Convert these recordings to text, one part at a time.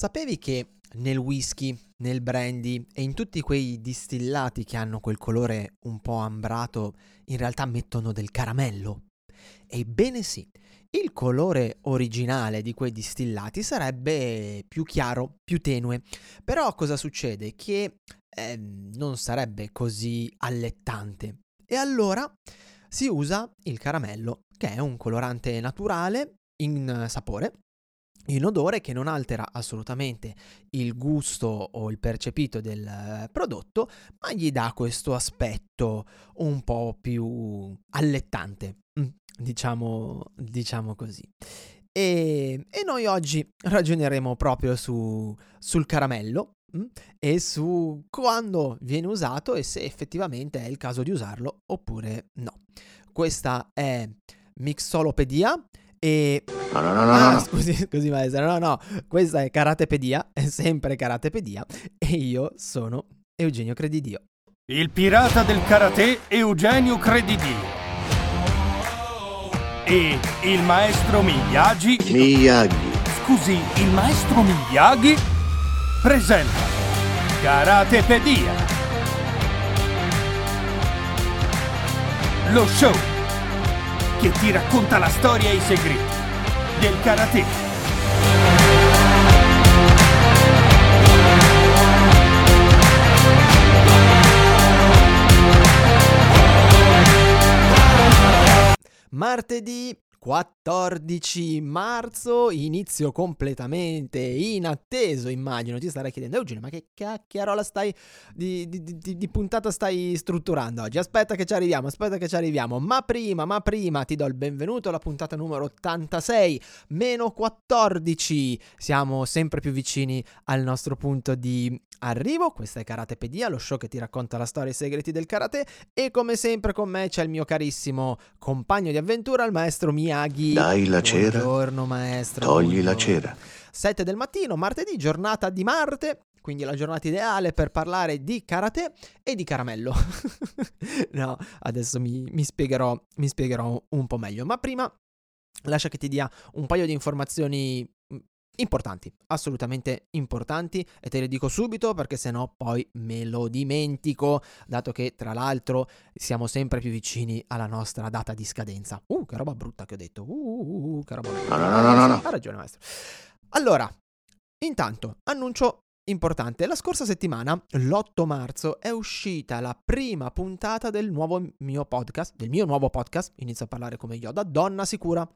Sapevi che nel whisky, nel brandy e in tutti quei distillati che hanno quel colore un po' ambrato, in realtà mettono del caramello? Ebbene sì, il colore originale di quei distillati sarebbe più chiaro, più tenue. Però cosa succede? Che eh, non sarebbe così allettante. E allora si usa il caramello, che è un colorante naturale in sapore in odore che non altera assolutamente il gusto o il percepito del prodotto, ma gli dà questo aspetto un po' più allettante, mm, diciamo, diciamo così. E, e, noi oggi ragioneremo proprio su, sul caramello mh, mm, e su quando viene usato e se effettivamente è il caso di usarlo oppure no. Questa è Mixolopedia e... No, no, no, no, ah, no. Scusi, scusi maestro, no, no, questa è Karatepedia, è sempre Karatepedia e io sono Eugenio Credidio. Il pirata del karate Eugenio Credidio. E il maestro Miyagi... Miyagi. Scusi, il maestro Miyagi presenta Karatepedia. Lo show che ti racconta la storia e i segreti del karate. Martedì 14 marzo, inizio completamente inatteso, immagino. Ti starai chiedendo, Eugenio, ma che cacchiarola stai di, di, di, di, puntata stai strutturando oggi? Aspetta che ci arriviamo, aspetta che ci arriviamo. Ma prima, ma prima ti do il benvenuto alla puntata numero 86, meno 14. Siamo sempre più vicini al nostro punto di arrivo. Questa è Karatepedia, lo show che ti racconta la storia e i segreti del karate. E come sempre con me c'è il mio carissimo compagno di avventura, il maestro Mia Miyagi. Dai la cera. Buongiorno maestro. Togli buongiorno. la cera. 7 del mattino, martedì, giornata di Marte, quindi la giornata ideale per parlare di karate e di caramello. no, adesso mi, mi, spiegherò, mi spiegherò un po' meglio. Ma prima lascia che ti dia un paio di informazioni importanti, assolutamente importanti e te le dico subito perché sennò poi me lo dimentico, dato che tra l'altro siamo sempre più vicini alla nostra data di scadenza. Uh, che roba brutta che ho detto. Uh, uh, uh che roba brutta. No, no, no, no, no. Ha ragione, maestro. Allora, intanto, annuncio importante. La scorsa settimana, l'8 marzo, è uscita la prima puntata del nuovo mio podcast, del mio nuovo podcast, inizio a parlare come Yoda, Donna Sicura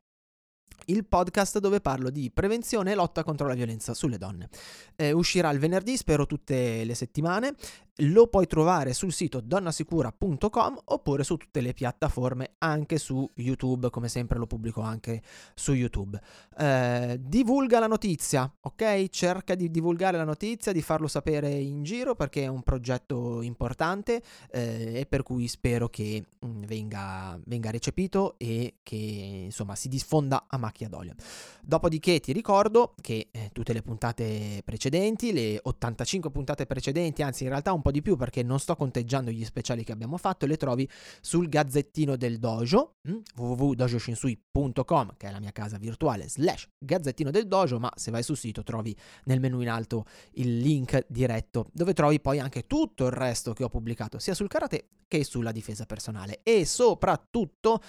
il podcast dove parlo di prevenzione e lotta contro la violenza sulle donne. Eh, uscirà il venerdì, spero tutte le settimane. Lo puoi trovare sul sito donnasicura.com oppure su tutte le piattaforme, anche su YouTube, come sempre lo pubblico anche su YouTube. Eh, divulga la notizia, ok? Cerca di divulgare la notizia, di farlo sapere in giro perché è un progetto importante eh, e per cui spero che mm, venga, venga recepito e che insomma si diffonda a macchia d'olio. Dopodiché ti ricordo che eh, tutte le puntate precedenti, le 85 puntate precedenti, anzi in realtà un po' di più perché non sto conteggiando gli speciali che abbiamo fatto, le trovi sul gazzettino del dojo, hm? www.dojoshinsui.com, che è la mia casa virtuale, slash gazzettino del dojo, ma se vai sul sito trovi nel menu in alto il link diretto, dove trovi poi anche tutto il resto che ho pubblicato, sia sul karate che sulla difesa personale. E soprattutto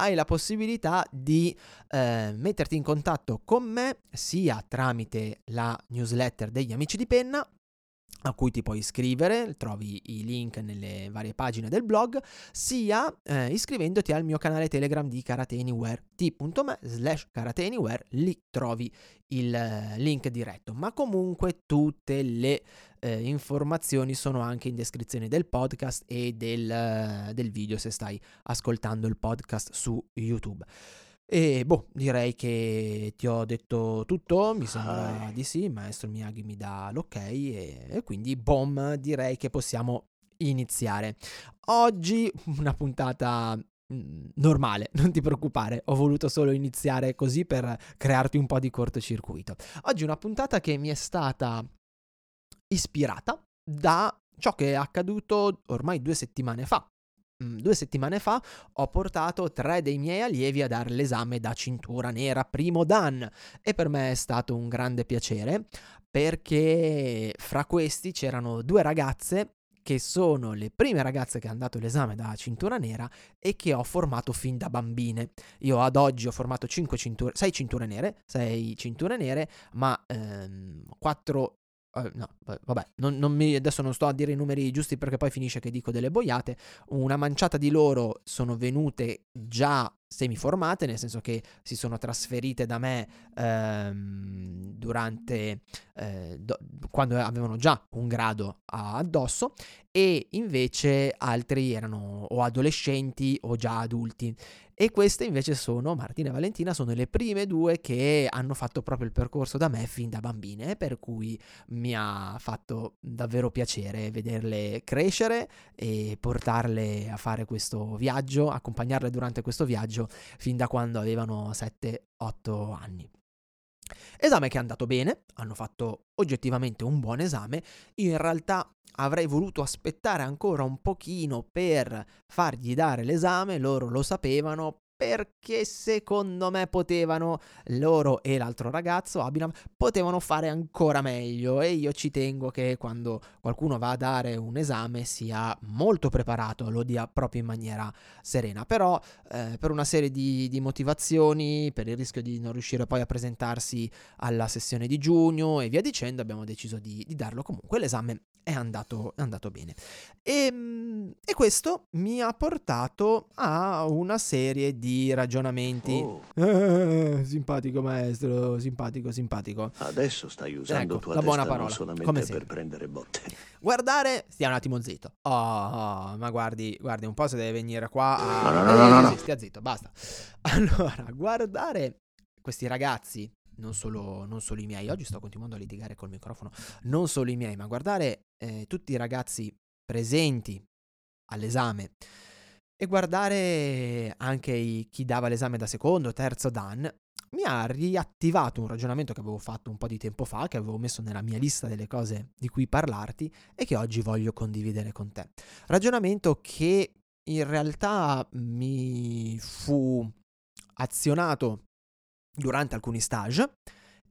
hai la possibilità di eh, metterti in contatto con me sia tramite la newsletter degli amici di penna a cui ti puoi iscrivere, trovi i link nelle varie pagine del blog, sia eh, iscrivendoti al mio canale Telegram di Karate Anywhere, t.me slash Karate lì trovi il eh, link diretto, ma comunque tutte le eh, informazioni sono anche in descrizione del podcast e del, eh, del video se stai ascoltando il podcast su YouTube. E boh, direi che ti ho detto tutto, mi sembra ah. di sì, maestro Miyagi mi dà l'ok e, e quindi boom, direi che possiamo iniziare. Oggi una puntata mm, normale, non ti preoccupare, ho voluto solo iniziare così per crearti un po' di cortocircuito. Oggi una puntata che mi è stata ispirata da ciò che è accaduto ormai due settimane fa. Mm, due settimane fa ho portato tre dei miei allievi a dare l'esame da cintura nera primo Dan e per me è stato un grande piacere perché fra questi c'erano due ragazze che sono le prime ragazze che hanno dato l'esame da cintura nera e che ho formato fin da bambine. Io ad oggi ho formato 5 cinture, 6 cinture nere, 6 cinture nere, ma ehm, 4 Uh, no, vabbè, non, non mi, adesso non sto a dire i numeri giusti perché poi finisce che dico delle boiate. Una manciata di loro sono venute già semiformate, nel senso che si sono trasferite da me ehm, durante eh, do, quando avevano già un grado addosso e invece altri erano o adolescenti o già adulti. E queste invece sono, Martina e Valentina, sono le prime due che hanno fatto proprio il percorso da me fin da bambine, per cui mi ha fatto davvero piacere vederle crescere e portarle a fare questo viaggio, accompagnarle durante questo viaggio fin da quando avevano 7-8 anni. Esame che è andato bene, hanno fatto oggettivamente un buon esame, in realtà avrei voluto aspettare ancora un pochino per fargli dare l'esame, loro lo sapevano, perché secondo me potevano, loro e l'altro ragazzo, Abinam, potevano fare ancora meglio. E io ci tengo che quando qualcuno va a dare un esame sia molto preparato, lo dia proprio in maniera serena, però eh, per una serie di, di, motivazioni, per il rischio di non riuscire poi a presentarsi alla sessione di giugno e via dicendo, abbiamo deciso di, di darlo. Comunque, l'esame è andato, è andato bene. E, ehm, e, questo mi ha portato a una serie di ragionamenti. Oh. Eh, simpatico maestro, simpatico, simpatico. Adesso stai usando ecco, tua la buona parola. solamente per prendere botte. Guardare, stia un attimo zitto. Oh, oh, ma guardi, guardi, un po' se deve venire qua a... No, no, no, no, no. Stia zitto, basta. Allora, guardare questi ragazzi non solo, non solo, i miei, oggi sto continuando a litigare col microfono, non solo i miei, ma guardare eh, tutti i ragazzi presenti all'esame e guardare anche i, chi dava l'esame da secondo, terzo Dan, mi ha riattivato un ragionamento che avevo fatto un po' di tempo fa, che avevo messo nella mia lista delle cose di cui parlarti e che oggi voglio condividere con te. Ragionamento che in realtà mi fu azionato durante alcuni stage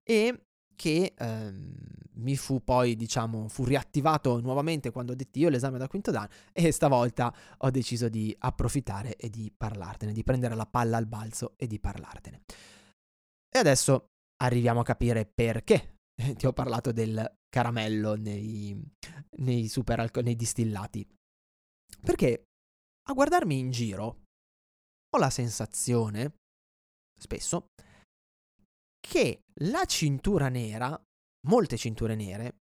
e che ehm, mi fu poi, diciamo, fu riattivato nuovamente quando ho detto io l'esame da quinto dan e stavolta ho deciso di approfittare e di parlartene, di prendere la palla al balzo e di parlartene. E adesso arriviamo a capire perché ti ho parlato del caramello nei, nei alco- nei distillati. Perché a guardarmi in giro ho la sensazione, spesso, che la cintura nera, molte cinture nere,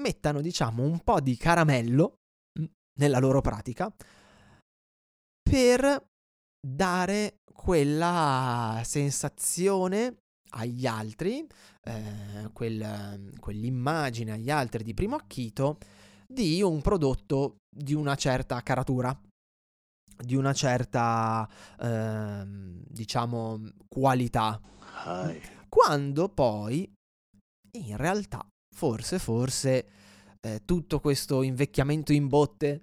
mettano diciamo un po' di caramello nella loro pratica per dare quella sensazione agli altri, eh, quel, quell'immagine agli altri di primo acchito di un prodotto di una certa caratura, di una certa, eh, diciamo, qualità. Hi quando poi in realtà forse, forse eh, tutto questo invecchiamento in botte,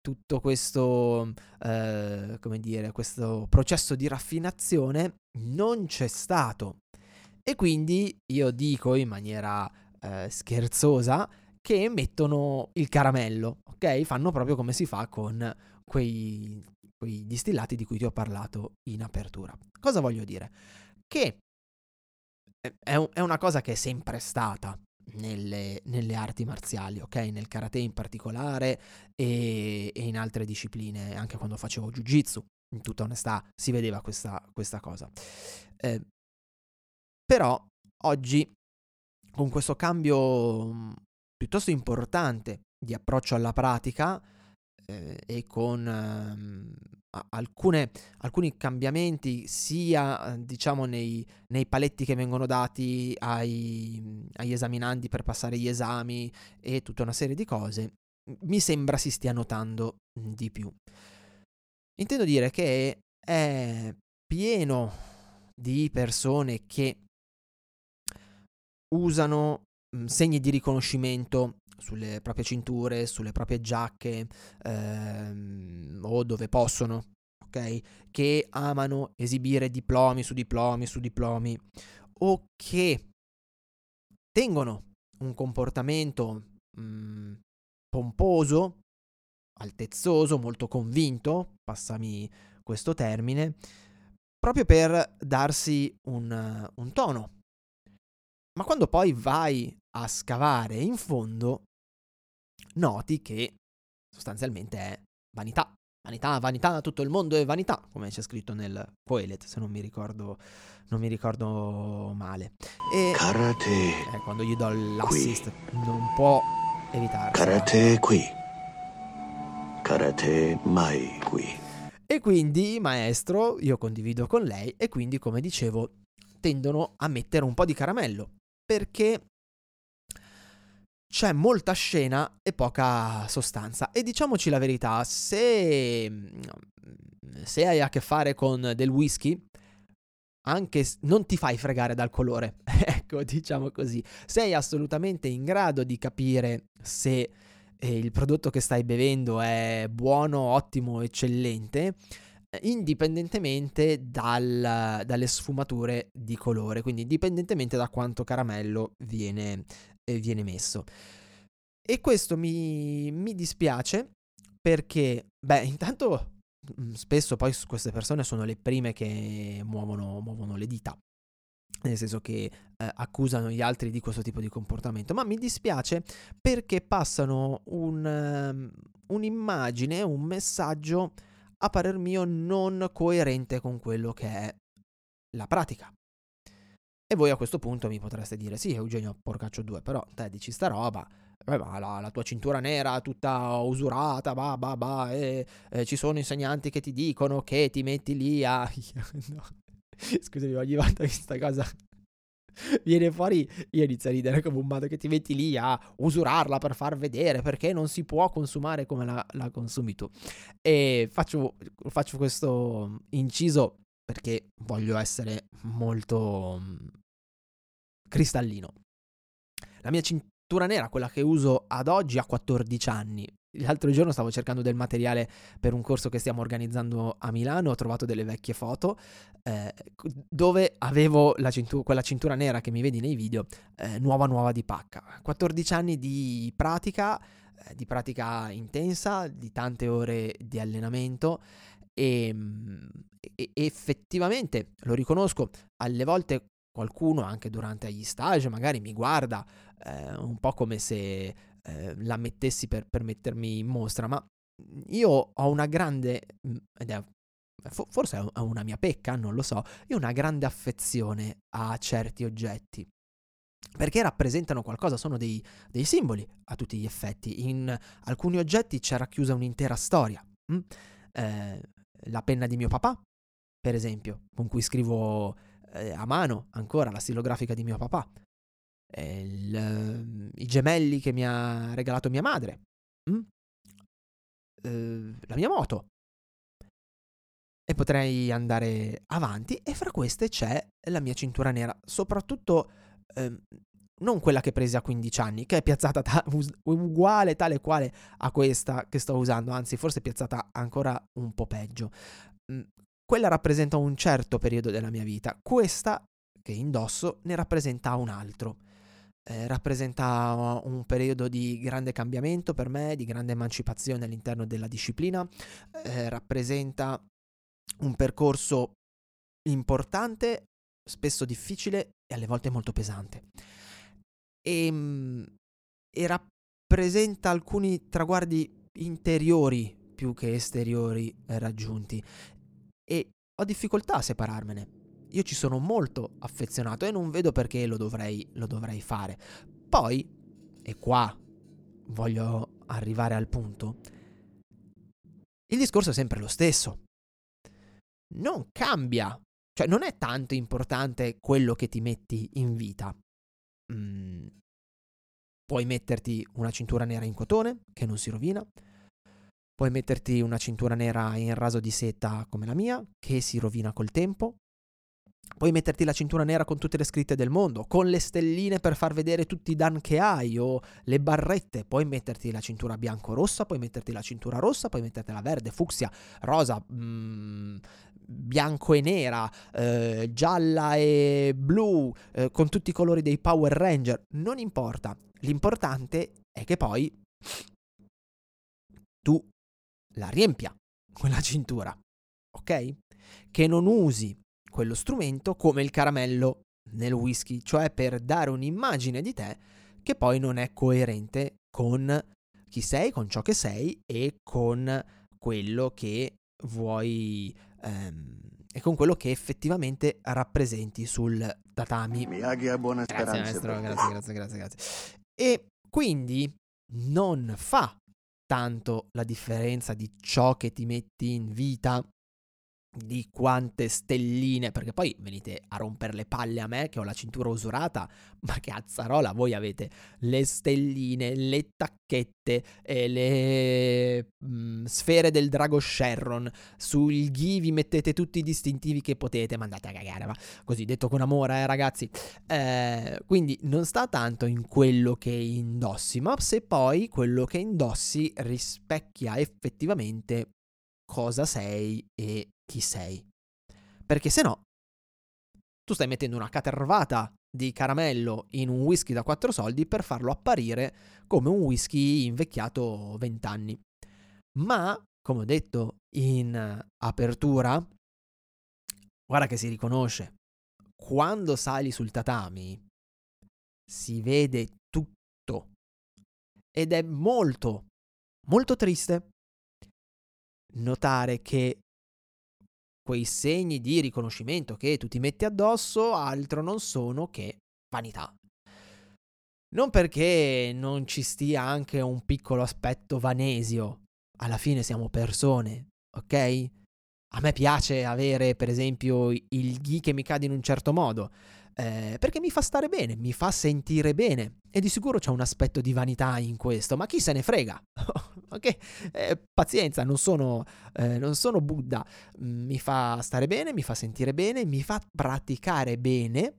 tutto questo, eh, come dire, questo processo di raffinazione non c'è stato. E quindi io dico in maniera eh, scherzosa che mettono il caramello, ok? Fanno proprio come si fa con quei, quei distillati di cui ti ho parlato in apertura. Cosa voglio dire? Che è, è una cosa che è sempre stata nelle, nelle, arti marziali, ok? Nel karate in particolare e, e, in altre discipline, anche quando facevo jiu-jitsu, in tutta onestà si vedeva questa, questa cosa. Eh, però oggi, con questo cambio mm, piuttosto importante di approccio alla pratica eh, e con eh, alcune, alcuni cambiamenti sia diciamo nei, nei, paletti che vengono dati ai, agli esaminanti per passare gli esami e tutta una serie di cose, mi sembra si stia notando di più. Intendo dire che è pieno di persone che usano segni di riconoscimento sulle proprie cinture, sulle proprie giacche ehm, o dove possono, ok? Che amano esibire diplomi su diplomi su diplomi o che tengono un comportamento mh, pomposo, altezzoso, molto convinto, passami questo termine, proprio per darsi un, un tono. Ma quando poi vai a scavare in fondo, noti che sostanzialmente è vanità. Vanità, vanità, tutto il mondo è vanità, come c'è scritto nel Coelet, se non mi ricordo, non mi ricordo male. E Karate. eh, quando gli do l'assist non può evitare. Karate qui. Karate mai qui. E quindi, maestro, io condivido con lei e quindi, come dicevo, tendono a mettere un po' di caramello perché c'è molta scena e poca sostanza. E diciamoci la verità, se, se hai a che fare con del whisky, anche non ti fai fregare dal colore. ecco, diciamo così. Sei assolutamente in grado di capire se eh, il prodotto che stai bevendo è buono, ottimo, eccellente, eh, indipendentemente dal- dalle sfumature di colore, quindi indipendentemente da quanto caramello viene, eh, viene messo. E questo mi, mi dispiace perché, beh, intanto mm, spesso poi queste persone sono le prime che muovono, muovono le dita. Nel senso che eh, accusano gli altri di questo tipo di comportamento, ma mi dispiace perché passano un, ehm, un'immagine, un messaggio a parer mio non coerente con quello che è la pratica. E voi a questo punto mi potreste dire: Sì, Eugenio, porcaccio 2, però te dici sta roba. eh, ma la, la tua cintura nera tutta usurata, bah, bah, bah, e eh, ci sono insegnanti che ti dicono che ti metti lì a. no. Scusami, ogni volta che questa cosa viene fuori, io inizio a ridere come un matto che ti metti lì a usurarla per far vedere perché non si può consumare come la, la consumi tu. E faccio, faccio questo inciso perché voglio essere molto cristallino. La mia cintura nera, quella che uso ad oggi, ha 14 anni. L'altro giorno stavo cercando del materiale per un corso che stiamo organizzando a Milano, ho trovato delle vecchie foto eh, dove avevo la cintu- quella cintura nera che mi vedi nei video, eh, nuova nuova di pacca. 14 anni di pratica, eh, di pratica intensa, di tante ore di allenamento e, mm, e- effettivamente lo riconosco, alle volte qualcuno anche durante gli stage magari mi guarda eh, un po' come se eh, la mettessi per, per mettermi in mostra, ma io ho una grande, mm, ed è fo- forse è una mia pecca, non lo so, io ho una grande affezione a certi oggetti. Perché rappresentano qualcosa, sono dei, dei simboli a tutti gli effetti. In alcuni oggetti c'è racchiusa un'intera storia. mm? Eh, la penna di mio papà, per esempio, con cui scrivo eh, a mano ancora la stilografica di mio papà. Eh, il, ehm, I gemelli che mi ha regalato mia madre. mm? Eh, la mia moto. E potrei andare avanti e fra queste c'è la mia cintura nera, soprattutto ehm, non quella che presi a 15 anni, che è piazzata ta- uguale, tale quale a questa che sto usando, anzi forse piazzata ancora un po' peggio. Quella rappresenta un certo periodo della mia vita, questa che indosso ne rappresenta un altro. Eh, rappresenta un periodo di grande cambiamento per me, di grande emancipazione all'interno della disciplina, eh, rappresenta un percorso importante, spesso difficile e alle volte molto pesante. E, mm, e rappresenta alcuni traguardi interiori più che esteriori eh, raggiunti. E ho difficoltà a separarmene. Io ci sono molto affezionato e non vedo perché lo dovrei, lo dovrei fare. Poi, e qua voglio arrivare al punto, il discorso è sempre lo stesso. Non cambia, cioè non è tanto importante quello che ti metti in vita. Mm, puoi metterti una cintura nera in cotone, che non si rovina. Puoi metterti una cintura nera in raso di seta come la mia, che si rovina col tempo. Puoi metterti la cintura nera con tutte le scritte del mondo, con le stelline per far vedere tutti i dan che hai o le barrette. Puoi metterti la cintura bianco-rossa, puoi metterti la cintura rossa, puoi metterti la verde, fucsia, rosa, mm, bianco e nera, eh, gialla e blu, eh, con tutti i colori dei Power Ranger, non importa. L'importante è che poi tu la riempia quella cintura, ok? Che non usi quello strumento come il caramello nel whisky, cioè per dare un'immagine di te che poi non è coerente con chi sei, con ciò che sei e con quello che vuoi ehm, e con quello che effettivamente rappresenti sul tatami. Miyagi ha buona Grazie speranza. maestro, grazie, grazie, grazie, grazie. E quindi non fa tanto la differenza di ciò che ti metti in vita, di quante stelline, perché poi venite a rompere le palle a me che ho la cintura usurata, ma che azzarola, voi avete le stelline, le tacchette, e le mm, sfere del drago Sherron, sul ghi vi mettete tutti i distintivi che potete, ma andate a cagare, va, così detto con amore, eh, ragazzi. Eh, quindi non sta tanto in quello che indossi, ma se poi quello che indossi rispecchia effettivamente cosa sei e chi sei. Perché se no, tu stai mettendo una catervata di caramello in un whisky da 4 soldi per farlo apparire come un whisky invecchiato 20 anni. Ma, come ho detto in apertura, guarda che si riconosce. Quando sali sul tatami si vede tutto. Ed è molto, molto triste notare che quei segni di riconoscimento che tu ti metti addosso altro non sono che vanità. Non perché non ci stia anche un piccolo aspetto vanesio, alla fine siamo persone, ok? A me piace avere, per esempio, il ghi che mi cade in un certo modo, eh, perché mi fa stare bene, mi fa sentire bene. E di sicuro c'è un aspetto di vanità in questo, ma chi se ne frega? ok? Eh, pazienza, non sono, eh, non sono Buddha. Mi fa stare bene, mi fa sentire bene, mi fa praticare bene.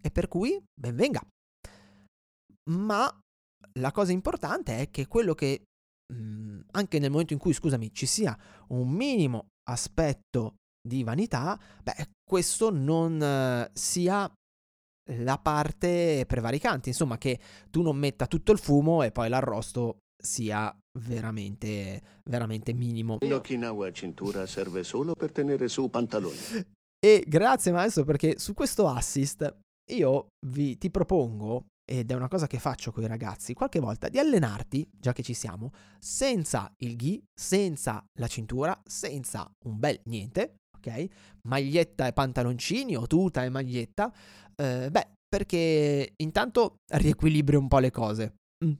E per cui, ben venga. Ma la cosa importante è che quello che, mh, anche nel momento in cui, scusami, ci sia un minimo aspetto di vanità, beh, questo non sia la parte prevaricante, insomma, che tu non metta tutto il fumo e poi l'arrosto sia veramente, veramente minimo. L'Okinawa cintura serve solo per tenere su pantaloni. E grazie maestro perché su questo assist io vi, ti propongo, ed è una cosa che faccio con i ragazzi, qualche volta di allenarti, già che ci siamo, senza il ghi, senza la cintura, senza un bel niente, ok? Maglietta e pantaloncini o tuta e maglietta, eh, beh, perché intanto riequilibri un po' le cose. Mm.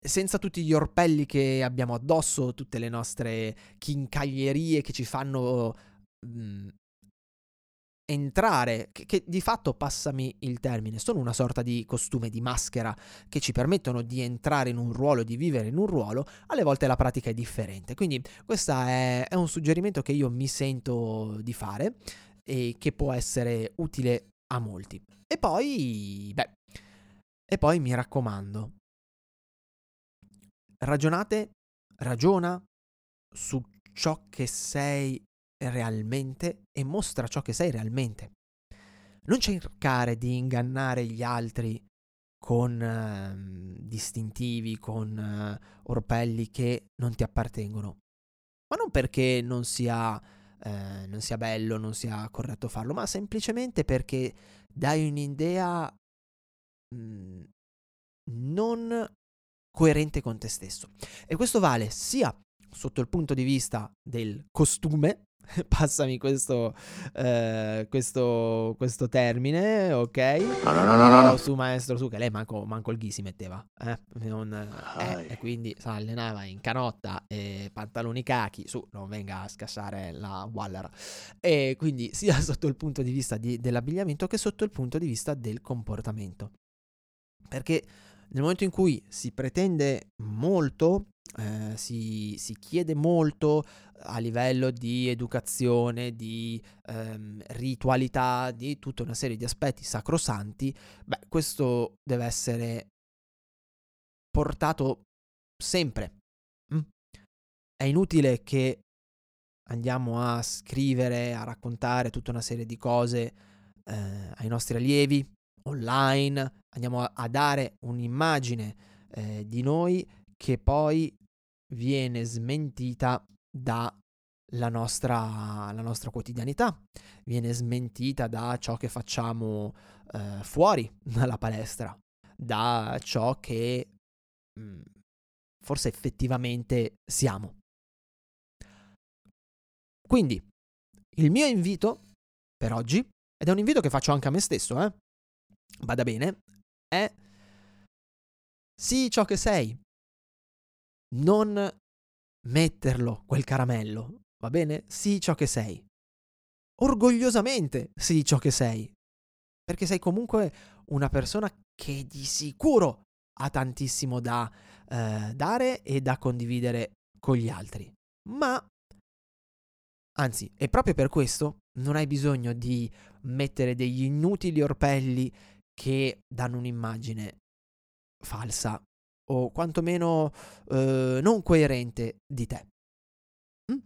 Senza tutti gli orpelli che abbiamo addosso, tutte le nostre chincaglierie che ci fanno mm, entrare, che, che, di fatto, passami il termine, sono una sorta di costume, di maschera che ci permettono di entrare in un ruolo, di vivere in un ruolo, alle volte la pratica è differente. Quindi questo è, è un suggerimento che io mi sento di fare e che può essere utile a molti. E poi, beh, e poi mi raccomando, ragionate, ragiona su ciò che sei realmente e mostra ciò che sei realmente. Non cercare di ingannare gli altri con uh, distintivi, con uh, orpelli che non ti appartengono. Ma non perché non sia, uh, non sia bello, non sia corretto farlo, ma semplicemente perché dai un'idea mh, non coerente con te stesso. E questo vale sia sotto il punto di vista del costume, passami questo, eh, questo, questo, termine, ok? No, no, no, no, no. Su maestro, su, che lei manco, manco il ghi si metteva, eh? Non, eh, e quindi si allenava in canotta e pantaloni cachi, su, non venga a scassare la Waller. E quindi sia sotto il punto di vista di, dell'abbigliamento che sotto il punto di vista del comportamento. Perché nel momento in cui si pretende molto, eh, si, si, chiede molto a livello di educazione, di ehm, ritualità, di tutta una serie di aspetti sacrosanti, beh, questo deve essere portato sempre. Mm. È inutile che andiamo a scrivere, a raccontare tutta una serie di cose eh, ai nostri allievi online, andiamo a, dare un'immagine eh, di noi che poi viene smentita dalla nostra, nostra quotidianità, viene smentita da ciò che facciamo eh, fuori dalla palestra, da ciò che mh, mm, forse effettivamente siamo. Quindi, il mio invito per oggi, ed è un invito che faccio anche a me stesso, eh? Vada bene, è sii ciò che sei. Non metterlo quel caramello, va bene? Sii ciò che sei. Orgogliosamente sii ciò che sei. Perché sei comunque una persona che di sicuro ha tantissimo da eh, dare e da condividere con gli altri. Ma, anzi, è proprio per questo non hai bisogno di mettere degli inutili orpelli che danno un'immagine falsa o quantomeno eh, non coerente di te. Mm?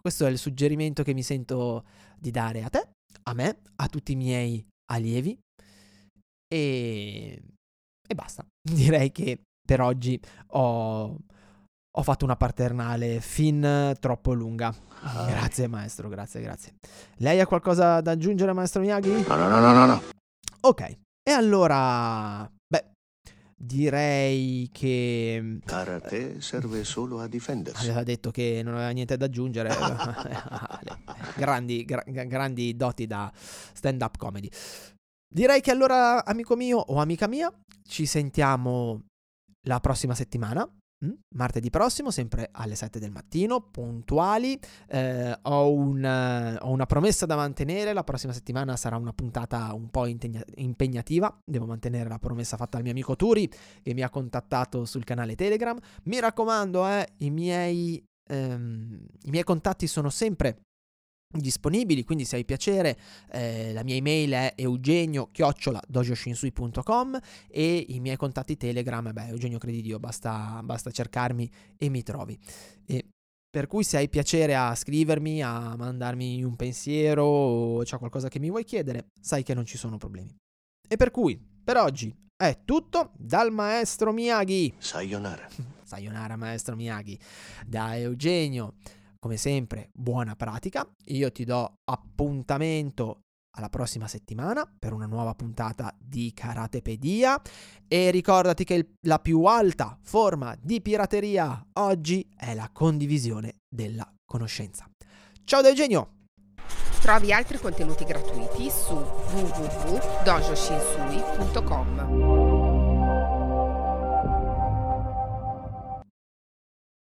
Questo è il suggerimento che mi sento di dare a te, a me, a tutti i miei allievi e, e basta. Direi che per oggi ho, ho fatto una paternale fin troppo lunga. Ah. Grazie maestro, grazie, grazie. Lei ha qualcosa da aggiungere maestro Miyagi? No, no, no, no, no. Ok, e allora... Direi che... Karate serve solo a difendersi. Aveva detto che non aveva niente da aggiungere. grandi, gra- grandi doti da stand-up comedy. Direi che allora, amico mio o amica mia, ci sentiamo la prossima settimana. Mm? Martedì prossimo, sempre alle 7 del mattino, puntuali. Eh, ho, un, ho, una promessa da mantenere. La prossima settimana sarà una puntata un po' impegnativa. Devo mantenere la promessa fatta al mio amico Turi, che mi ha contattato sul canale Telegram. Mi raccomando, eh, i, miei, ehm, i miei contatti sono sempre disponibili, quindi se hai piacere eh, la mia email è eugenio-dojoshinsui.com e i miei contatti Telegram, beh, Eugenio Credidio, basta, basta cercarmi e mi trovi. E per cui se hai piacere a scrivermi, a mandarmi un pensiero o c'è qualcosa che mi vuoi chiedere, sai che non ci sono problemi. E per cui, per oggi è tutto dal maestro Miyagi. Sayonara. Sayonara maestro Miyagi. Da Eugenio come sempre, buona pratica. Io ti do appuntamento alla prossima settimana per una nuova puntata di Karatepedia e ricordati che il, la più alta forma di pirateria oggi è la condivisione della conoscenza. Ciao da Eugenio! Trovi altri contenuti gratuiti su www.dojoshinsui.com